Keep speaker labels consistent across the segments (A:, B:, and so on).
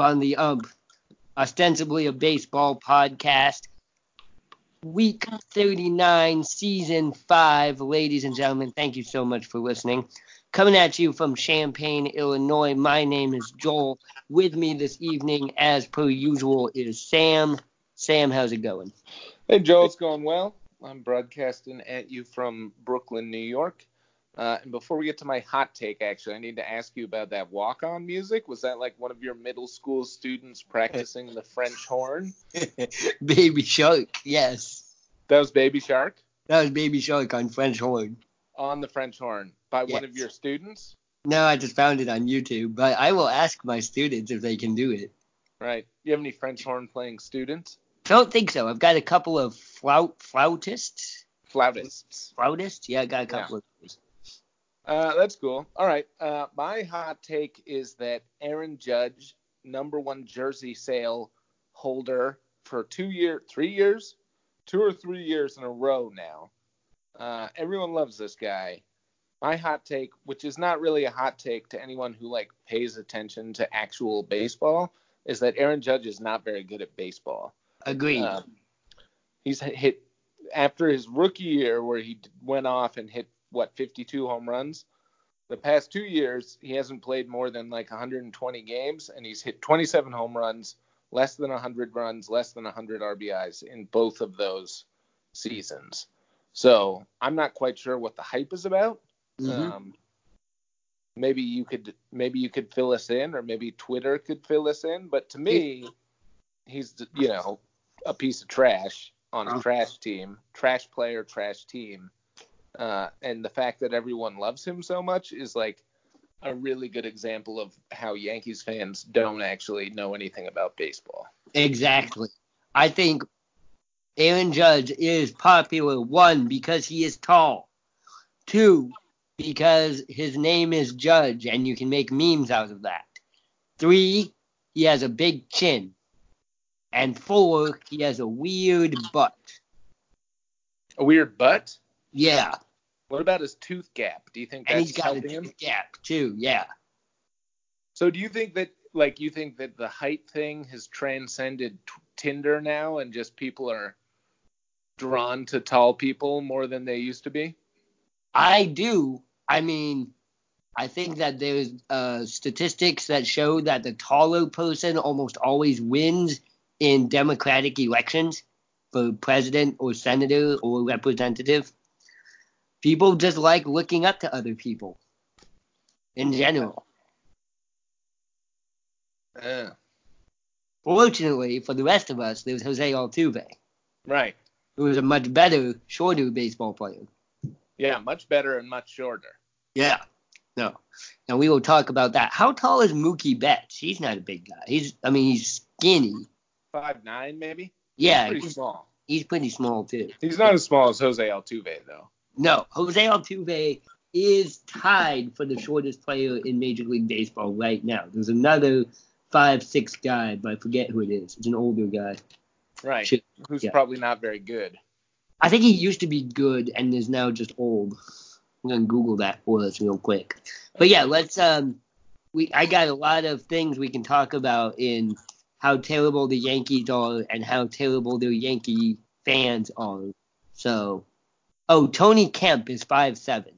A: On the Ump, ostensibly a baseball podcast. Week 39, Season 5. Ladies and gentlemen, thank you so much for listening. Coming at you from Champaign, Illinois. My name is Joel. With me this evening, as per usual, is Sam. Sam, how's it going?
B: Hey, Joel, it's going well. I'm broadcasting at you from Brooklyn, New York. Uh, and before we get to my hot take, actually, I need to ask you about that walk-on music. Was that like one of your middle school students practicing the French horn?
A: Baby Shark, yes.
B: That was Baby Shark
A: That was Baby Shark on French horn.
B: on the French horn by one of your students,
A: No, I just found it on YouTube, but I will ask my students if they can do it.
B: right? You have any French horn playing students?
A: Don't think so. I've got a couple of flout flautists.
B: Flautists.
A: Flautists? Yeah, I got a couple of those.
B: Uh, that's cool. All right. Uh, my hot take is that Aaron Judge, number one jersey sale holder for two year, three years, two or three years in a row now. Uh, everyone loves this guy. My hot take, which is not really a hot take to anyone who like pays attention to actual baseball, is that Aaron Judge is not very good at baseball.
A: Agreed.
B: Um, he's hit after his rookie year where he went off and hit what 52 home runs. The past two years, he hasn't played more than like 120 games, and he's hit 27 home runs, less than 100 runs, less than 100 RBIs in both of those seasons. So I'm not quite sure what the hype is about.
A: Mhm.
B: Um, maybe you could maybe you could fill us in, or maybe Twitter could fill us in. But to me, he's you know a piece of trash on a
A: Oh.
B: trash team, trash player, trash team. Uh, and the fact that everyone loves him so much is like a really good example of how Yankees fans don't actually know anything about baseball.
A: Exactly. I think Aaron Judge is popular, one, because he is tall. Two, because his name is Judge and you can make memes out of that. Three, he has a big chin. And four, he has a weird butt.
B: A weird butt.
A: Yeah.
B: What about his tooth gap? Do you think
A: And
B: that's
A: he's got a
B: helping him?
A: gap too. Yeah.
B: So do you think that like you think that the height thing has transcended t- Tinder now and just people are drawn to tall people more than they used to be?
A: I do. I mean, I think that there's uh, statistics that show that the taller person almost always wins in Democratic elections for president or senator or representative. People just like looking up to other people in general.
B: Yeah.
A: Fortunately for the rest of us, there's Jose Altuve,
B: Right.
A: who is a much better, shorter baseball player.
B: Yeah, much better and much shorter.
A: Yeah. No. And we will talk about that. How tall is Mookie Betts? He's not a big guy. He's I mean he's skinny.
B: Five nine maybe.
A: Yeah,
B: pretty
A: he's,
B: small.
A: he's pretty small too.
B: He's not as small as Jose Altuve though.
A: No, Jose Altuve is tied for the shortest player in Major League Baseball right now. There's another five six guy, but I forget who it is. It's an older guy.
B: Right.
A: Shit.
B: Who's
A: Yeah.
B: probably not very good.
A: I think he used to be good and is now just old. I'm gonna Google that for us real quick. But yeah, let's um we I got a lot of things we can talk about in how terrible the Yankees are and how terrible their Yankee fans are. So oh Tony Kemp is five seven.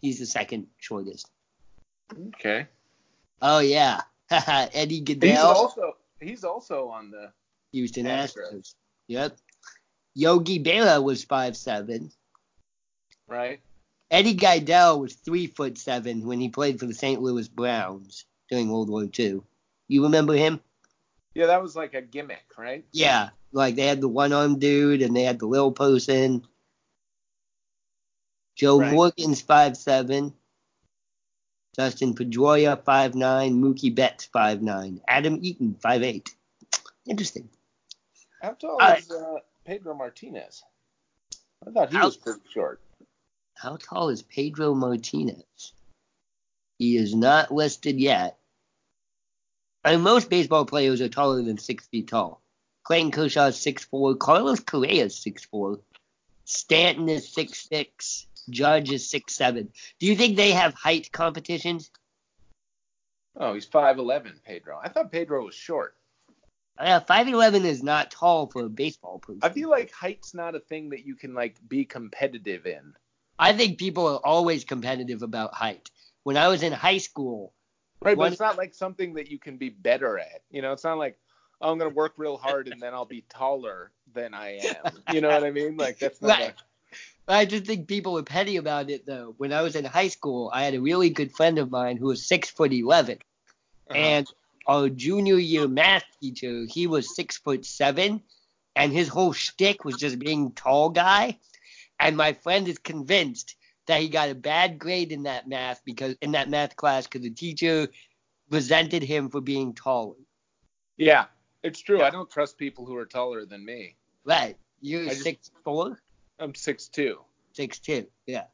A: He's the second shortest.
B: Okay.
A: Oh yeah. Eddie
B: He's also he's also on the
A: Houston
B: Astros.
A: Yep. Yogi Berra was five seven.
B: right.
A: Eddie Gaedel was three foot seven when he played for the St. Louis Browns during World War II. You remember him?
B: Yeah, that was like a gimmick, right?
A: Yeah, like they had the one armed dude and they had the little person. Joe
B: Right.
A: Morgan's five seven. Dustin Pedroia five nine. Mookie Betts five nine. Adam Eaton five eight. Interesting.
B: How tall
A: Uh,
B: is uh, Pedro Martinez? I thought he
A: How-
B: was pretty short.
A: How tall is Pedro Martinez? He is not listed yet. And most baseball players are taller than six feet tall. Clayton Kershaw is six four. Carlos Correa is six four. Stanton is six six. Judge is six seven. Do you think they have height competitions?
B: Oh, he's five eleven, Pedro. I thought Pedro was short.
A: Uh, five eleven is not tall for a baseball person.
B: I feel like height's not a thing that you can like be competitive in.
A: I think people are always competitive about height. When I was in high school,
B: Right,
A: One-
B: but it's not like something that you can be better at. You know, it's not like oh, I'm gonna work real hard and then I'll be taller than I am. You know what I mean? Like that's not
A: Right. I just think people were petty about it though. When I was in high school, I had a really good friend of mine who was six foot eleven,
B: a, uh
A: and our junior year math teacher, he was six foot seven, and his whole shtick was just being tall guy. And my friend is convinced that he got a bad grade in that math because in that math class because the teacher resented him for being taller.
B: yeah, it's true.
A: Yeah.
B: I don't trust people who are taller than me.
A: Right? You're
B: just-
A: six four,
B: I'm six two.
A: six two. Yeah.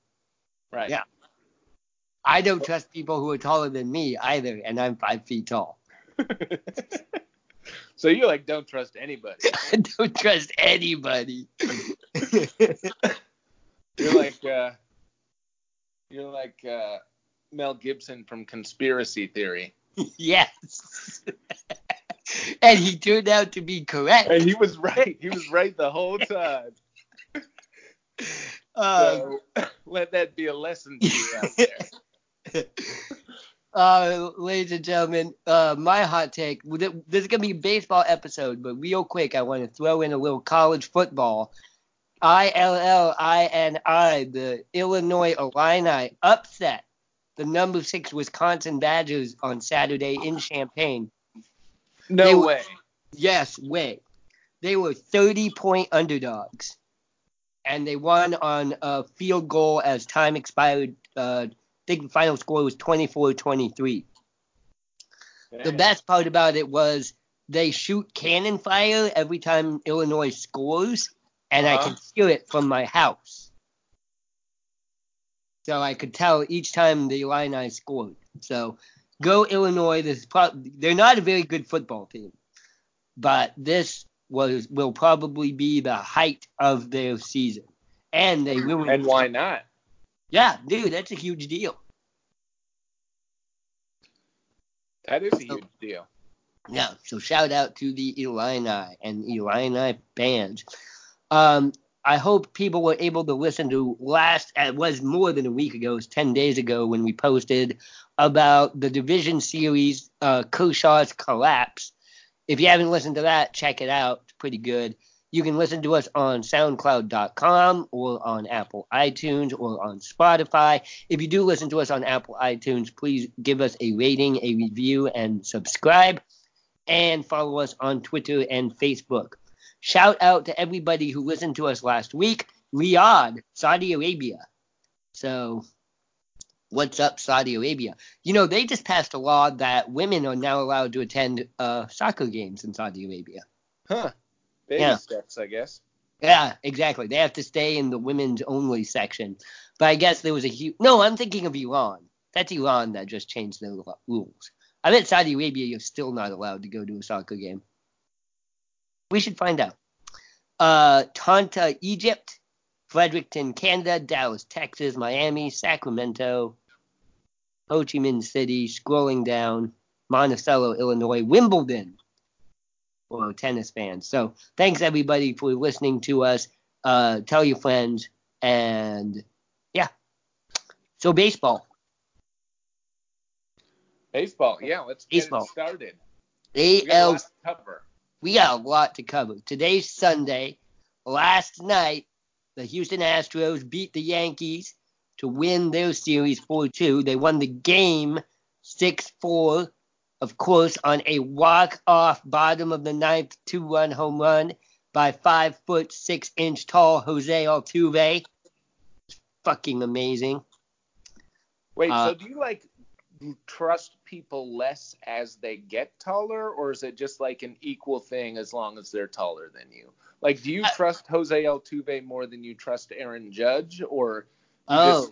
B: Right.
A: Yeah. I don't trust people who are taller than me either, and I'm five feet tall.
B: so you like don't trust anybody.
A: I don't trust anybody.
B: You're like uh, you're like uh, Mel Gibson from Conspiracy Theory.
A: yes. and he turned out to be correct.
B: And he was right. He was right the whole time.
A: Uh,
B: So let that be a lesson to you out there.
A: uh, ladies and gentlemen, uh, my hot take. This is gonna be a baseball episode, but real quick, I want to throw in a little college football. I L L I N I, the Illinois Illini upset the number six Wisconsin Badgers on Saturday in Champaign.
B: No
A: They were-
B: way.
A: Yes, way. They were 30 point underdogs. And they won on a field goal as time expired. Uh, I think the final score was 24 23. The best part about it was they shoot cannon fire every time Illinois scores, and I
B: Uh-huh.
A: can hear it from my house. So I could tell each time the Illini scored. So go Illinois. This is pro- they're not a very good football team, but this was will probably be the height of their season, and they will.
B: And why not?
A: Yeah, dude, that's a huge deal.
B: That is a huge deal.
A: Yeah, so shout out to the Illini and Illini fans. Um, I hope people were able to listen to last, it was more than a week ago, it was 10 days ago when we posted about the division series, uh, Kershaw's collapse. If you haven't listened to that, check it out. It's pretty good. You can listen to us on SoundCloud.com or on Apple iTunes or on Spotify. If you do listen to us on Apple iTunes, please give us a rating, a review, and subscribe. And follow us on Twitter and Facebook. Shout out to everybody who listened to us last week. Riyadh, Saudi Arabia. So, what's up, Saudi Arabia? You know, they just passed a law that women are now allowed to attend uh, soccer games in Saudi Arabia.
B: Huh. Baby
A: Yeah.
B: steps, I guess.
A: Yeah, exactly. They have to stay in the women's only section. But I guess there was a huge. No, I'm thinking of Iran. That's Iran that just changed their rules. I bet Saudi Arabia, you're still not allowed to go to a soccer game. We should find out. Uh, Tanta, Egypt, Fredericton, Canada, Dallas, Texas, Miami, Sacramento, Ho Chi Minh City, scrolling down, Monticello, Illinois, Wimbledon for tennis fans. So thanks everybody for listening to us. Uh, tell your friends, and yeah. So baseball,
B: Baseball. Yeah, let's get
A: Baseball.
B: it started.
A: AL
B: cover.
A: we got a lot to cover. Today's Sunday. Last night, the Houston Astros beat the Yankees to win their series 4-2. They won the game 6-4, of course, on a walk-off bottom of the ninth two-run home run by five foot six inch tall Jose Altuve. Fucking amazing.
B: Wait,
A: Uh,
B: so do you like trust people less as they get taller, or is it just like an equal thing as long as they're taller than you? Like, do you trust Jose Altuve more than you trust Aaron Judge, or
A: Oh.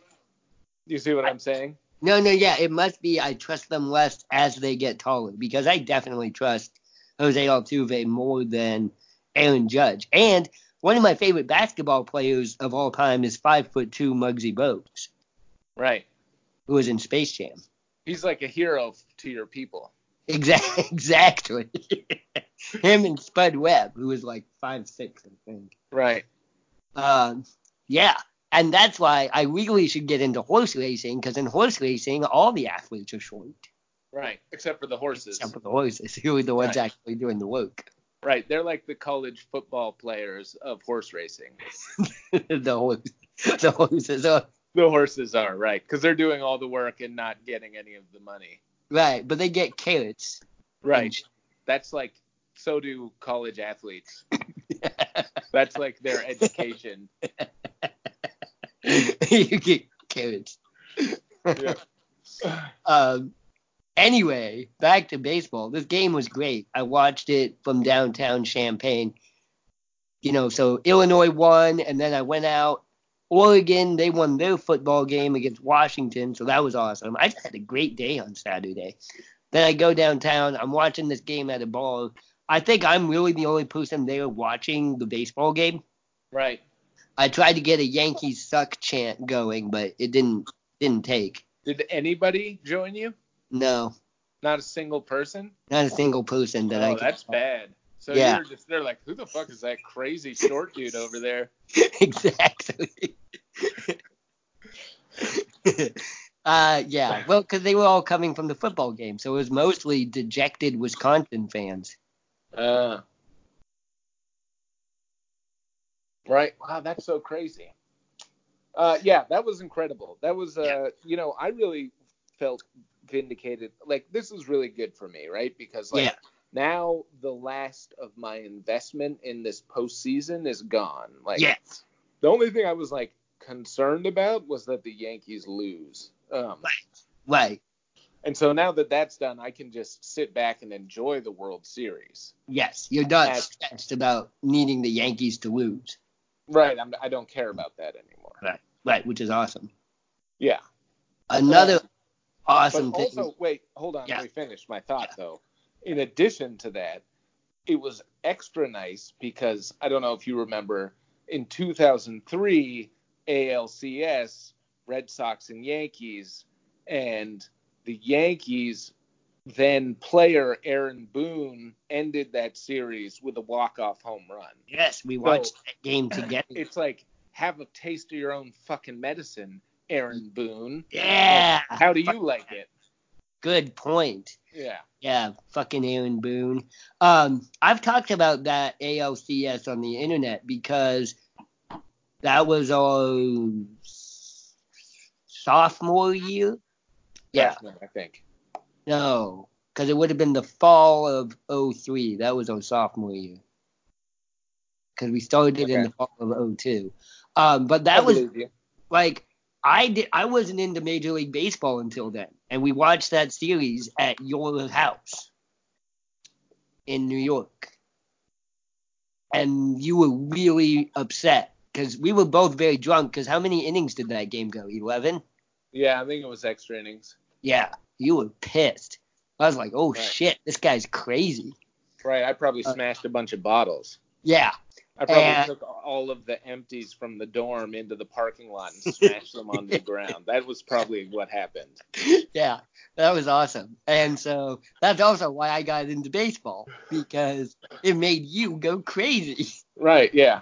B: you see what I'm saying?
A: No, no, yeah, it must be I trust them less as they get taller because I definitely trust Jose Altuve more than Aaron Judge. And one of my favorite basketball players of all time is five foot two Muggsy Bogues,
B: Right.
A: who was in Space Jam.
B: He's like a hero to your people.
A: Exactly. Exactly. Him and Spud Webb, who was like five six, I think.
B: Right.
A: Um, yeah, and that's why I really should get into horse racing because in horse racing, all the athletes are short,
B: Right. Except for the horses.
A: except for the horses, who are the ones
B: Right.
A: actually doing the work.
B: Right. They're like the college football players of horse racing.
A: the horse, the horses are
B: The horses are right because they're doing all the work and not getting any of the money.
A: right, but they get carrots.
B: Right. That's like so do college athletes. That's like their education.
A: you get carrots.
B: Yeah.
A: Um. Anyway, back to baseball. This game was great. I watched it from downtown Champaign. You know, so Illinois won, and then I went out. Oregon, they won their football game against Washington, so that was awesome. I just had a great day on Saturday. Then I go downtown. I'm watching this game at a bar. I think I'm really the only person there watching the baseball game.
B: Right.
A: I tried to get a Yankees suck chant going, but it didn't didn't take.
B: Did anybody join you?
A: No,
B: Not a single person?
A: not a single person that I
B: oh, that's bad. So
A: Yeah.
B: you're just they're like, who the fuck is that crazy short dude over there?
A: exactly. uh, yeah. Well, because they were all coming from the football game, so it was mostly dejected Wisconsin fans.
B: Uh. Right. Wow, that's so crazy. Uh, yeah, that was incredible. That was, uh,
A: Yeah.
B: you know, I really felt vindicated. Like, this is really good for me, right? Because, like,
A: Yeah.
B: now the last of my investment in this postseason is gone. Like,
A: Yes.
B: the only thing I was, like, concerned about was that the Yankees lose. Um,
A: Right.
B: and so now that that's done, I can just sit back and enjoy the World Series.
A: Yes. You're not
B: As-
A: stressed about needing the Yankees to lose.
B: Right. I'm, I don't care about that anymore.
A: Right. Right. Which is awesome.
B: Yeah.
A: Another
B: But
A: awesome thing.
B: also, wait, hold on.
A: Yeah.
B: Let me finish my thought, though. In addition to that, it was extra nice because I don't know if you remember in 2003 ALCS, Red Sox and Yankees, and the Yankees then player Aaron Boone ended that series with a walk-off home run.
A: Yes, we watched that game together.
B: It's like have a taste of your own fucking medicine, Aaron Boone.
A: Yeah.
B: How do you like it?
A: Good point.
B: Yeah.
A: Yeah, fucking Aaron Boone. Um, I've talked about that ALCS on the internet because that was our sophomore year. Yeah,
B: Freshman, I think.
A: No, because it would have been the fall of 03. That was our sophomore year. Because we started in the fall of 02. Um, but that
B: I
A: was like I did I wasn't into Major League Baseball until then. And we watched that series at your house in New York. And you were really upset because we were both very drunk because how many innings did that game go? 11?
B: Yeah, I think it was extra innings.
A: Yeah, you were pissed. I was like, oh
B: Right.
A: shit, this guy's crazy.
B: Right. I probably
A: Uh,
B: smashed a bunch of bottles.
A: Yeah,
B: I probably
A: and-
B: took all of the empties from the dorm into the parking lot and smashed them on the ground. That was probably what happened.
A: yeah, that was awesome. And so that's also why I got into baseball because it made you go crazy.
B: Right. Yeah.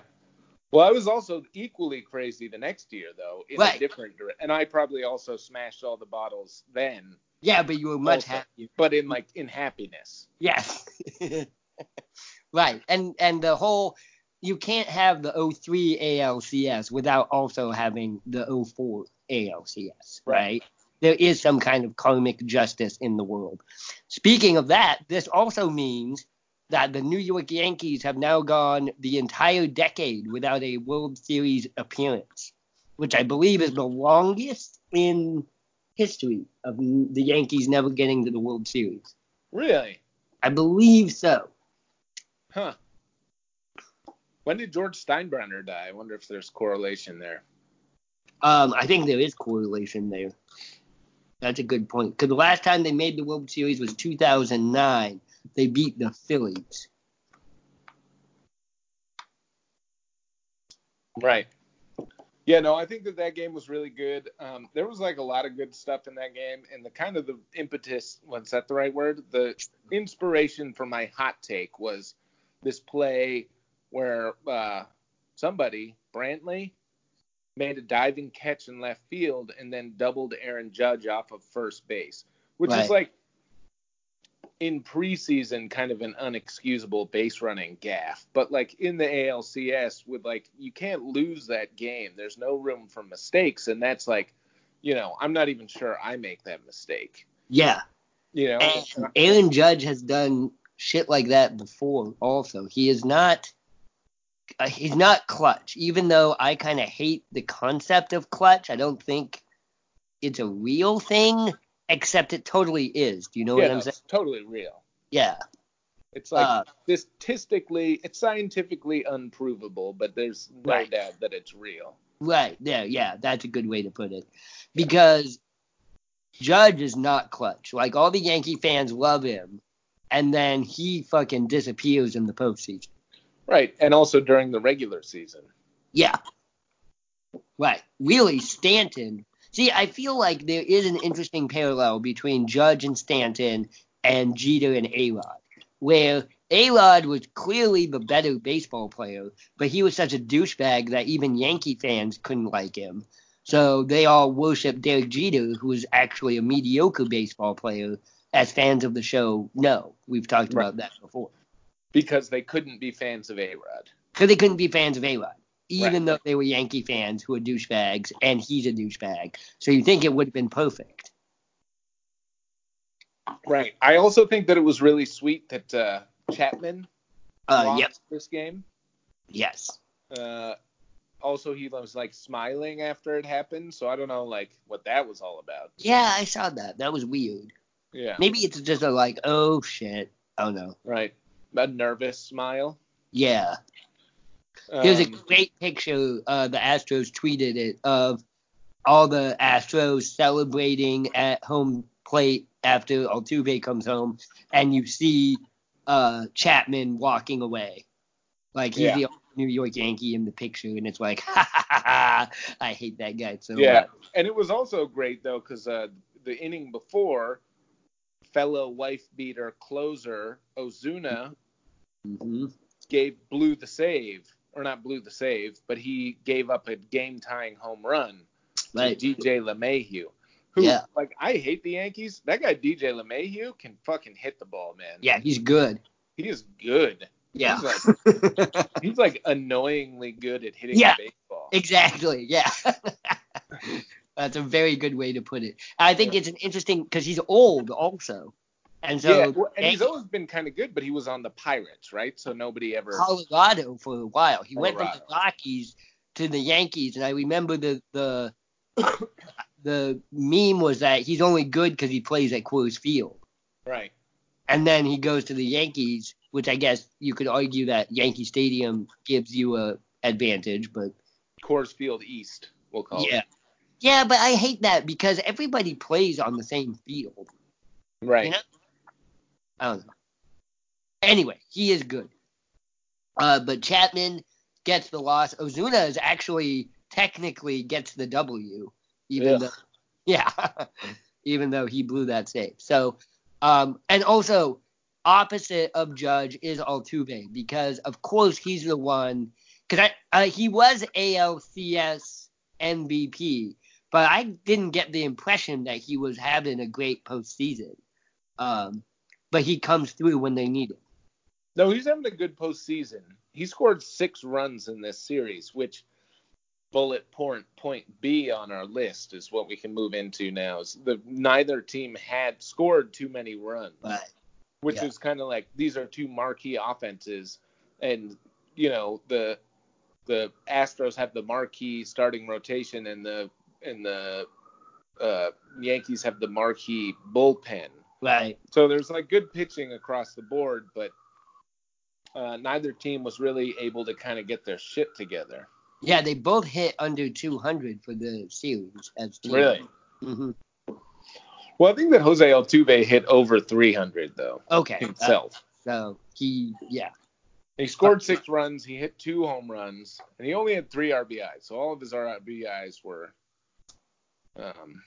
B: Well, I was also equally crazy the next year, though, in
A: Right.
B: a different direction. And I probably also smashed all the bottles then,
A: Yeah, but you were much
B: Also.
A: happier.
B: but in like in happiness.
A: Yes. right. And and the whole you can't have the 03 ALCS without also having the 04 ALCS, right?
B: Right.
A: There is some kind of karmic justice in the world. Speaking of that, this also means that the New York Yankees have now gone the entire decade without a World Series appearance, which I believe is the longest in history of the Yankees never getting to the World Series.
B: Really?
A: I believe so.
B: Huh. When did George Steinbrenner die? I wonder if there's correlation there.
A: Um, I think there is correlation there. That's a good point. Because the last time they made the World Series was 2009. They beat the Phillies.
B: Right. Yeah, no, I think that that game was really good. Um, there was like a lot of good stuff in that game, and the kind of the impetus, was that the right word? The inspiration for my hot take was this play where uh, somebody, Brantley, made a diving catch in left field and then doubled Aaron Judge off of first base, which
A: Right.
B: is like in preseason kind of an unexcusable base running gaff. But like in the ALCS with like you can't lose that game. There's no room for mistakes and that's like, you know, I'm not even sure I make that mistake.
A: Yeah.
B: You know?
A: And Aaron Judge has done shit like that before also. He is not uh, he's not clutch. Even though I kind of hate the concept of clutch, I don't think it's a real thing except it totally is. Do you know
B: yeah,
A: what I'm saying?
B: it's totally real.
A: Yeah.
B: It's like
A: Uh,
B: statistically, it's scientifically unprovable, but there's no
A: Right.
B: doubt that it's real.
A: Right. Yeah, yeah, that's a good way to put it. Because Judge is not clutch. Like all the Yankee fans love him and then he fucking disappears in the postseason.
B: Right, and also during the regular season.
A: Yeah. Right. Really, Stanton. See, I feel like there is an interesting parallel between Judge and Stanton and Jeter and A-Rod, where A-Rod was clearly the better baseball player, but he was such a douchebag that even Yankee fans couldn't like him. So they all worship Derek Jeter, who is actually a mediocre baseball player, as fans of the show know. We've talked
B: Right.
A: about that before.
B: because they couldn't be fans of A-Rod.
A: because they couldn't be fans of A-Rod, even
B: Right.
A: though they were Yankee fans who are douchebags, and he's a douchebag. So you think it would have been perfect?
B: Right. I also think that it was really sweet that uh, Chapman
A: Uh,
B: lost
A: yep,
B: this game.
A: yes,
B: Uh, also, he was like smiling after it happened, so I don't know like what that was all about.
A: yeah, I saw that. That was weird.
B: Yeah.
A: Maybe it's just a like, oh shit, oh no,
B: Right. A nervous smile.
A: yeah. There's a
B: Um,
A: great picture. Uh, the Astros tweeted it of all the Astros celebrating at home plate after Altuve comes home, and you see uh, Chapman walking away, like he's
B: Yeah.
A: the only New York Yankee in the picture, and it's like, ha ha ha ha! I hate that guy so
B: Yeah,
A: much.
B: and it was also great though because uh, the inning before, fellow wife beater closer Osuna
A: hmm
B: gave blew the save, or not blew the save, but he gave up a game tying home run
A: Right.
B: to DJ LeMahieu. Who,
A: Yeah.
B: like, I hate the Yankees. That guy DJ LeMahieu can fucking hit the ball, man.
A: Yeah, he's good.
B: he is good.
A: Yeah.
B: He's like, he's like annoyingly good at hitting
A: Yeah.
B: the baseball.
A: Exactly. Yeah. That's a very good way to put it. I think
B: Yeah.
A: it's an interesting because he's old also, and so
B: yeah, well, and he's always been kind of good, but he was on the Pirates, right? So nobody ever.
A: Colorado for a while. He went from the Rockies to the Yankees, and I remember the the the meme was that he's only good because he plays at Coors Field,
B: Right.
A: and then he goes to the Yankees, which I guess you could argue that Yankee Stadium gives you a advantage, but
B: Coors Field East, we'll call
A: yeah. Yeah, but I hate that because everybody plays on the same field.
B: Right.
A: You know? I don't know. Anyway, he is good. Uh, but Chapman gets the loss. Osuna is actually technically gets the W, even
B: Ugh.
A: though yeah, even though he blew that save. So, um, and also opposite of Judge is Altuve because of course he's the one because I uh, he was ALCS MVP, but I didn't get the impression that he was having a great postseason. Um, but he comes through when they need it.
B: No, he's having a good postseason. He scored six runs in this series, which bullet point point B on our list is what we can move into now. Is the neither team had scored too many runs,
A: But
B: which
A: yeah.
B: is kind of like these are two marquee offenses, and you know the the Astros have the marquee starting rotation, and the and the uh, Yankees have the marquee bullpen.
A: Right,
B: So there's like good pitching across the board, but uh, neither team was really able to kind of get their shit together.
A: yeah, they both hit under 200 for the series as teams.
B: Really?
A: hmm
B: Well, I think that Jose Altuve hit over 300 though
A: Okay. uh,
B: himself.
A: so he, yeah.
B: he scored six runs. He hit two home runs, and he only had three RBIs. So all of his RBIs were um,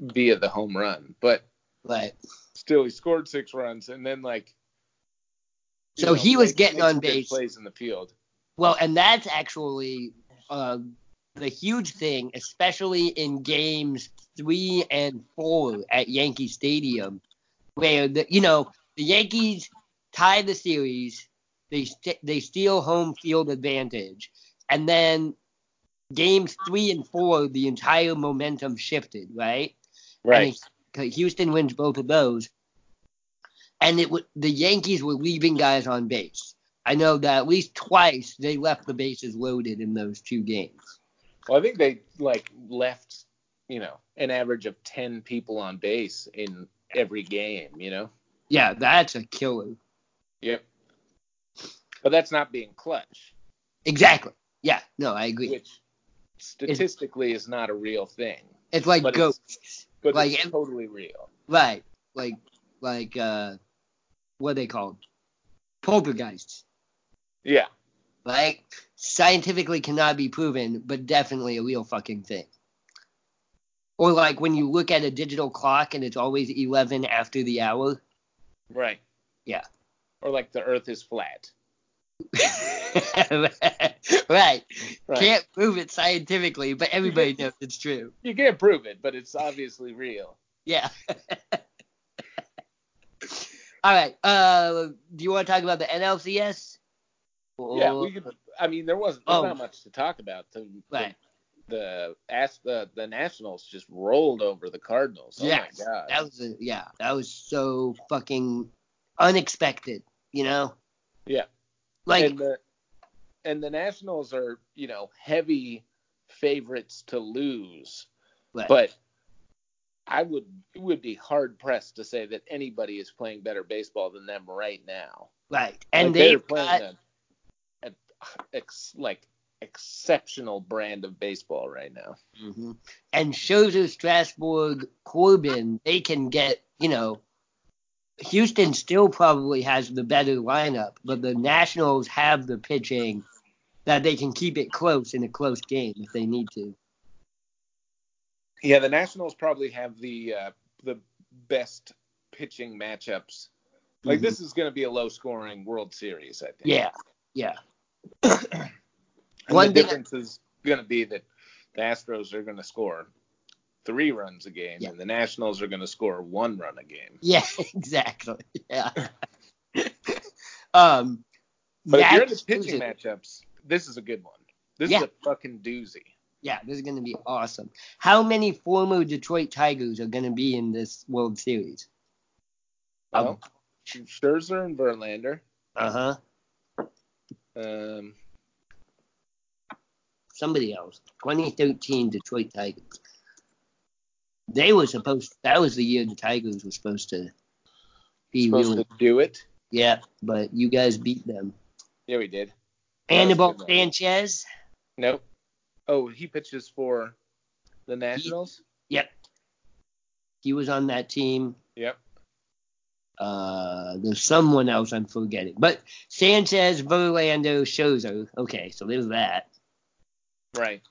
B: via the home run. But
A: Right.
B: still, he scored six runs, and then like.
A: So he was getting on base.
B: Plays in the field.
A: Well, and that's actually uh, the huge thing, especially in games three and four at Yankee Stadium, where the you know the Yankees tie the series, they st- they steal home field advantage, and then games three and four, the entire momentum shifted, right?
B: Right.
A: Houston wins both of those, and it w- the Yankees were leaving guys on base. I know that at least twice they left the bases loaded in those two games.
B: Well, I think they like left, you know, an average of ten people on base in every game. You know.
A: Yeah, that's a killer.
B: Yep. But that's not being clutch,
A: Exactly. Yeah, no, I agree.
B: which statistically is not a real thing,
A: It's like
B: but it's-
A: ghosts.
B: But
A: Like,
B: it's totally real.
A: Right. Like like uh what are they called? Poltergeists.
B: Yeah.
A: Right? Scientifically cannot be proven, but definitely a real fucking thing. Or like when you look at a digital clock and it's always eleven after the hour.
B: Right.
A: Yeah.
B: Or like the Earth is flat.
A: right.
B: Right.
A: Can't prove it scientifically, but everybody knows it's true.
B: You can't prove it, but it's obviously real.
A: Yeah. All right. Uh, do you want to talk about the NLCS?
B: Yeah, we could. I mean, there wasn't
A: Oh.
B: not much to talk about. The,
A: Right.
B: the As- the the Nationals just rolled over the Cardinals. Oh
A: Yes,
B: my god.
A: That was a, yeah. That was so fucking unexpected. You know.
B: Yeah.
A: Like
B: and the and the Nationals are, you know, heavy favorites to lose,
A: right.
B: but I would it would be hard pressed to say that anybody is playing better baseball than them right now.
A: right. And
B: like, they're playing
A: got
B: a, a ex, like exceptional brand of baseball right now.
A: Mhm. And Scherzer, Strasburg, Corbin, they can get, you know, Houston still probably has the better lineup, but the Nationals have the pitching that they can keep it close in a close game if they need to.
B: Yeah, the Nationals probably have the uh, the best pitching matchups. Like
A: Mhm.
B: this is going to be a low scoring World Series, I think.
A: Yeah, yeah. One
B: the difference is going to be that the Astros are going to score three runs a game,
A: Yeah.
B: and the Nationals are going to score one run a game.
A: Yeah, exactly. Yeah. um,
B: But if you're in the pitching matchups, this is a good one. This
A: Yeah.
B: is a fucking doozy.
A: Yeah, this is going to be awesome. How many former Detroit Tigers are going to be in this World Series?
B: Well, Scherzer and Verlander.
A: Uh huh.
B: Um,
A: Somebody else. 2013 Detroit Tigers. They were supposed. That was the year the Tigers were supposed to be
B: supposed
A: really.
B: to do it.
A: Yeah, but you guys beat them.
B: Yeah, we did. Was
A: Anibal. Sanchez.
B: Nope. Oh, he pitches for the Nationals.
A: Yep. He was on that team.
B: Yep.
A: Uh, there's someone else I'm forgetting, but Sanchez, Verlander, Scherzer. Okay, so there's that.
B: Right.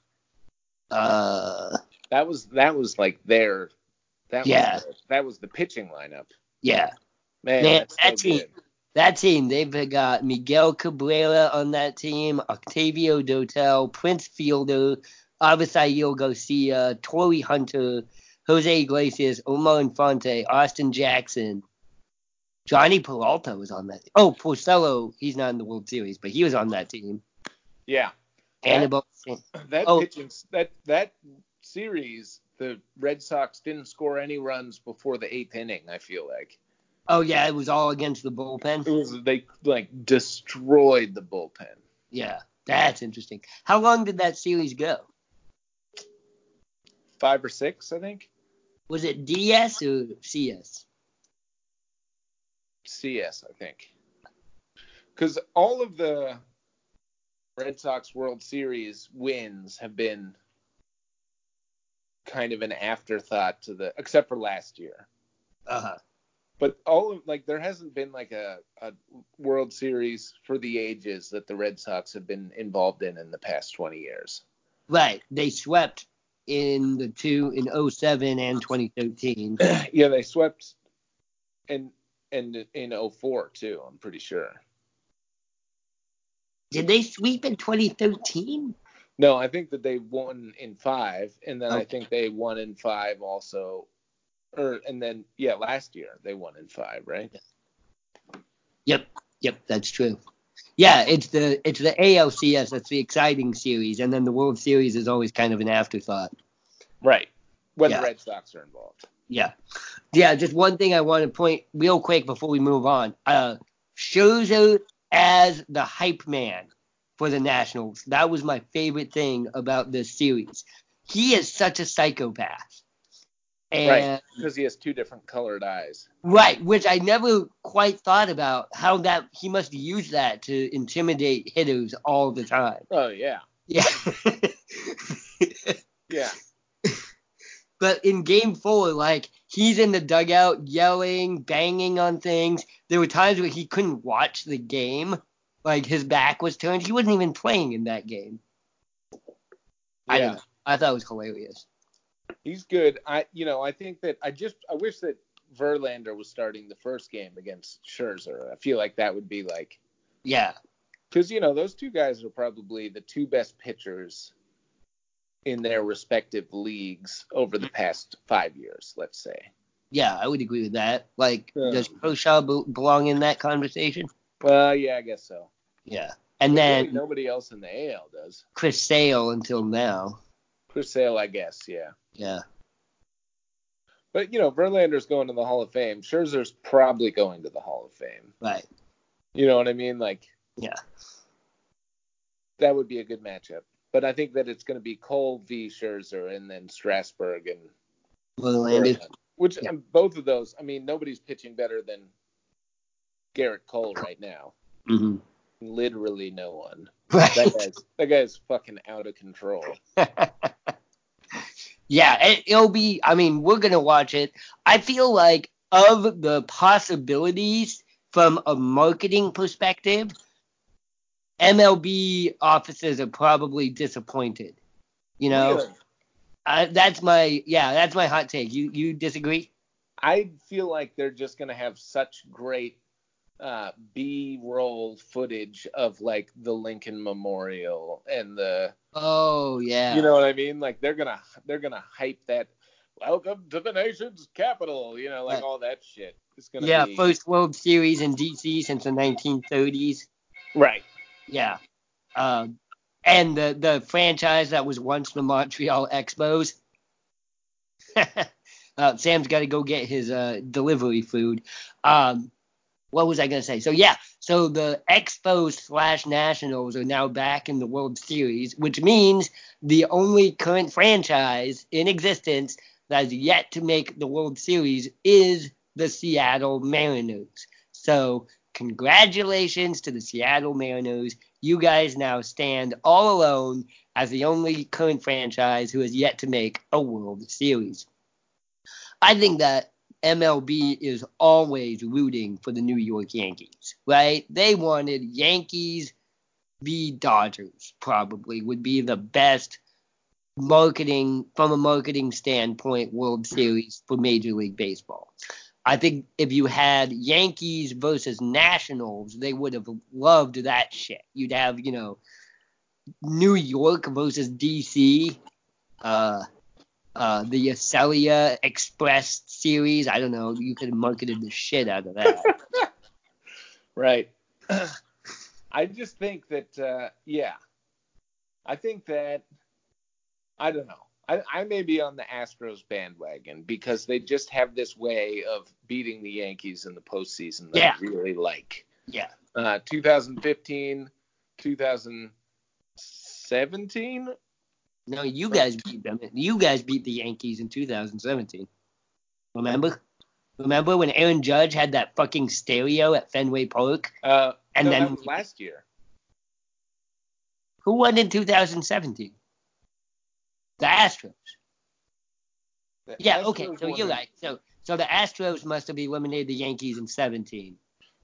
A: Uh,
B: That was that was like their that
A: Yeah.
B: was the, that was the pitching lineup.
A: yeah,
B: Man,
A: Man, that
B: so
A: team-
B: good.
A: that team. They've got Miguel Cabrera on that team, Octavio Dotel, Prince Fielder, Avisail Garcia, Torii Hunter, Jose Iglesias, Omar Infante, Austin Jackson. Jhonny Peralta was on that. Oh, Porcello, he's not in the World Series, but he was on that team.
B: Yeah.
A: Hannibal.
B: That
A: Oh.
B: pitching that that series, the Red Sox didn't score any runs before the eighth inning. I feel like
A: Oh yeah, it was all against the bullpen.
B: it was they like destroyed the bullpen.
A: Yeah, that's interesting. How long did that series go?
B: Five or six, I think.
A: Was it DS or CS?
B: CS, I think. Because all of the Red Sox World Series wins have been kind of an afterthought to the except for last year.
A: Uh-huh.
B: But all of like there hasn't been like a, a World Series for the ages that the Red Sox have been involved in in the past 20 years.
A: Right. They swept in the two in 07 and 2013.
B: yeah, they swept and in in 04 too, I'm pretty sure.
A: Did they sweep in 2013?
B: No, I think that they won in 5 and then I think they won in 5 also or and then yeah, last year they won in 5, right?
A: Yep. Yep, that's true. Yeah, it's the it's the ALCS that's the exciting series, and then the World Series is always kind of an afterthought.
B: Right. When
A: Yeah.
B: the Red Sox are involved.
A: Yeah. Yeah, just one thing I want to point real quick before we move on. Uh Scherzer as the hype man for the Nationals. That was my favorite thing about this series. He is such a psychopath. And
B: Right. Because he has two different colored eyes.
A: Right, which I never quite thought about how that he must use that to intimidate hitters all the time.
B: Oh yeah.
A: Yeah.
B: Yeah.
A: but in game four, like he's in the dugout yelling, banging on things. There were times where he couldn't watch the game. Like his back was turned. He wasn't even playing in that game. I
B: Yeah.
A: I thought it was hilarious.
B: He's good. I you know, I think that I just I wish that Verlander was starting the first game against Scherzer. I feel like that would be like
A: Yeah.
B: because you know those two guys are probably the two best pitchers in their respective leagues over the past five years. Let's say.
A: Yeah, I would agree with that. Like, does Kershaw belong in that conversation?
B: Well, yeah, I guess so.
A: Yeah. And then
B: really nobody else in the AL does.
A: Chris Sale until now.
B: Chris Sale, I guess, yeah.
A: Yeah.
B: But you know, Verlander's going to the Hall of Fame. Scherzer's probably going to the Hall of Fame.
A: Right.
B: You know what I mean? Like
A: Yeah.
B: that would be a good matchup. But I think that it's going to be Cole v. Scherzer and then Strasburg and
A: Verlander.
B: Verlander. Which
A: Yeah.
B: um, both of those, I mean, nobody's pitching better than Gerrit Cole right now.
A: hmm
B: Literally no one.
A: Right.
B: That guy's that guy's fucking out of control.
A: yeah, it, it'll be. I mean, we're gonna watch it. I feel like of the possibilities from a marketing perspective, MLB offices are probably disappointed. You know,
B: Really?
A: I, that's my yeah, that's my hot take. You you disagree?
B: I feel like they're just gonna have such great uh, B-roll footage of like the Lincoln Memorial and the,
A: Oh yeah.
B: you know what I mean? Like they're gonna they're gonna hype that. Welcome to the nation's capital. You know, like
A: Right.
B: all that shit. It's gonna
A: yeah,
B: be
A: first World Series in DC since the 1930s.
B: right.
A: Yeah. Um, and the the franchise that was once the Montreal Expos. uh, Sam's got to go get his uh, delivery food. Um, what was I gonna say? So yeah, so the Expos slash Nationals are now back in the World Series, which means the only current franchise in existence that has yet to make the World Series is the Seattle Mariners. So congratulations to the Seattle Mariners. You guys now stand all alone as the only current franchise who has yet to make a World Series. I think that MLB is always rooting for the New York Yankees, right? They wanted Yankees v. Dodgers, probably would be the best marketing, from a marketing standpoint, World Series for Major League Baseball. I think if you had Yankees versus Nationals, they would have loved that shit. You'd have, you know, New York versus DC, uh, uh, the Acela Express series. I don't know. You could have marketed the shit out of that.
B: Right. I just think that, uh, yeah, I think that, I don't know. I, I may be on the Astros bandwagon because they just have this way of beating the Yankees in the postseason that
A: Yeah.
B: I really like.
A: yeah.
B: Uh, 2015, 2017.
A: No, you guys beat them. You guys beat the Yankees in 2017. Remember? Remember when Aaron Judge had that fucking stereo at Fenway Park?
B: Uh,
A: And
B: no,
A: then-
B: last year.
A: Who won in 2017? The Astros.
B: The
A: Yeah, okay, so you're right. So so the Astros must have eliminated the Yankees in 17.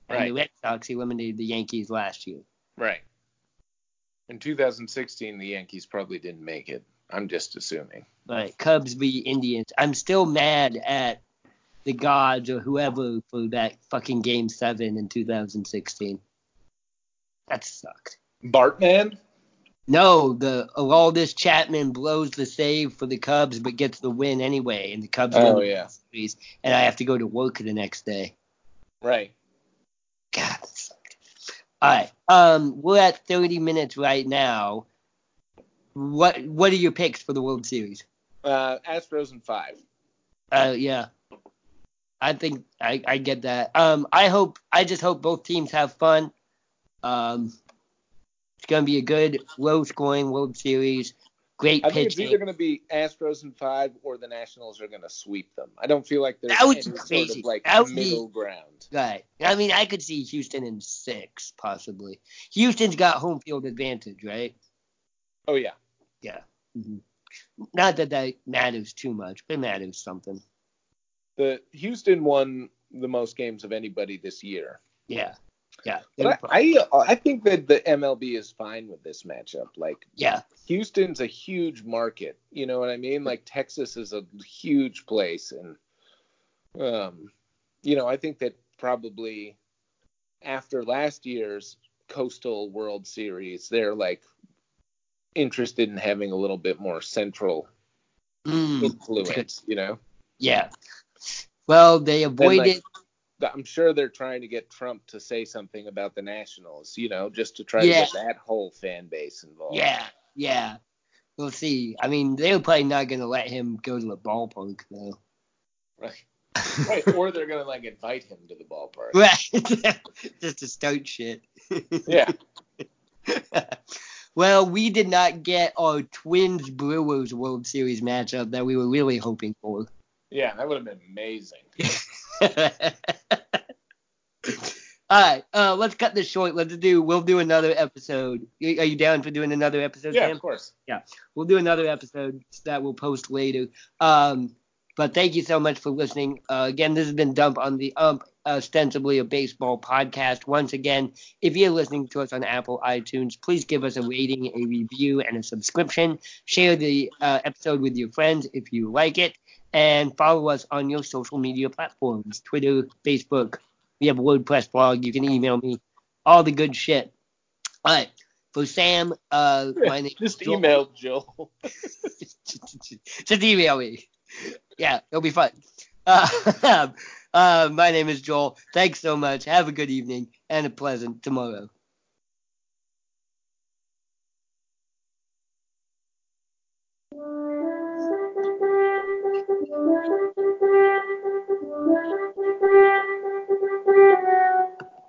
A: And the
B: Right.
A: Red Sox eliminated the Yankees last year.
B: Right. In 2016, the Yankees probably didn't make it. I'm just assuming.
A: Right. Cubs v Indians. I'm still mad at the gods or whoever for that fucking game seven in 2016. That sucked.
B: Bartman?
A: No, the Aroldis Chapman blows the save for the Cubs but gets the win anyway, and the Cubs
B: Oh,
A: win the
B: yeah.
A: series, and I have to go to work the next day.
B: Right.
A: God. All right. Um, we're at 30 minutes right now. What What are your picks for the World Series?
B: Uh, Astros in five.
A: Uh, yeah. I think I, I get that. Um, I hope I just hope both teams have fun. Um, it's gonna be a good, low-scoring World Series. Great
B: I think it's either going to be Astros in five or the Nationals are going to sweep them. I don't feel like there's
A: That would
B: any
A: be
B: sort
A: crazy.
B: of like
A: That would be-
B: middle ground.
A: Right. I mean, I could see Houston in six, possibly. Houston's got home field advantage, right?
B: Oh yeah.
A: hmm Not that that matters too much, but it matters something.
B: The Houston won the most games of anybody this year.
A: Yeah. Yeah.
B: But I, I I think that the MLB is fine with this matchup. Like
A: yeah.
B: Houston's a huge market. You know what I mean? Like Texas is a huge place, and um, you know, I think that probably after last year's Coastal World Series, they're like interested in having a little bit more central
A: Mm,
B: influence. You know,
A: yeah. Well, they avoided.
B: I'm sure they're trying to get Trump to say something about the Nationals. You know, just to try
A: Yeah.
B: to get that whole fan base involved.
A: yeah. Yeah. We'll see. I mean, they're probably not going to let him go to the ballpark, though.
B: Right. Right. or they're gonna like invite him to the ballpark.
A: Right. Just to start shit.
B: Yeah.
A: well, we did not get our Twins Brewers World Series matchup that we were really hoping for.
B: Yeah, that would have been amazing.
A: All right, uh, let's cut this short. Let's do. We'll do another episode. Are you down for doing another episode,
B: Yeah,
A: Sam?
B: of course.
A: Yeah, we'll do another episode that we'll post later. Um, but thank you so much for listening. Uh, again, this has been Dump on the Ump, ostensibly a baseball podcast. Once again, if you're listening to us on Apple iTunes, please give us a rating, a review, and a subscription. Share the uh, episode with your friends if you like it, and follow us on your social media platforms: Twitter, Facebook. We have a WordPress blog. You can email me. All the good shit. All right. For Sam, uh, my name
B: just
A: is
B: email Joel.
A: just email me. Yeah, it'll be fun. Uh, uh, my name is Joel. Thanks so much. Have a good evening and a pleasant tomorrow.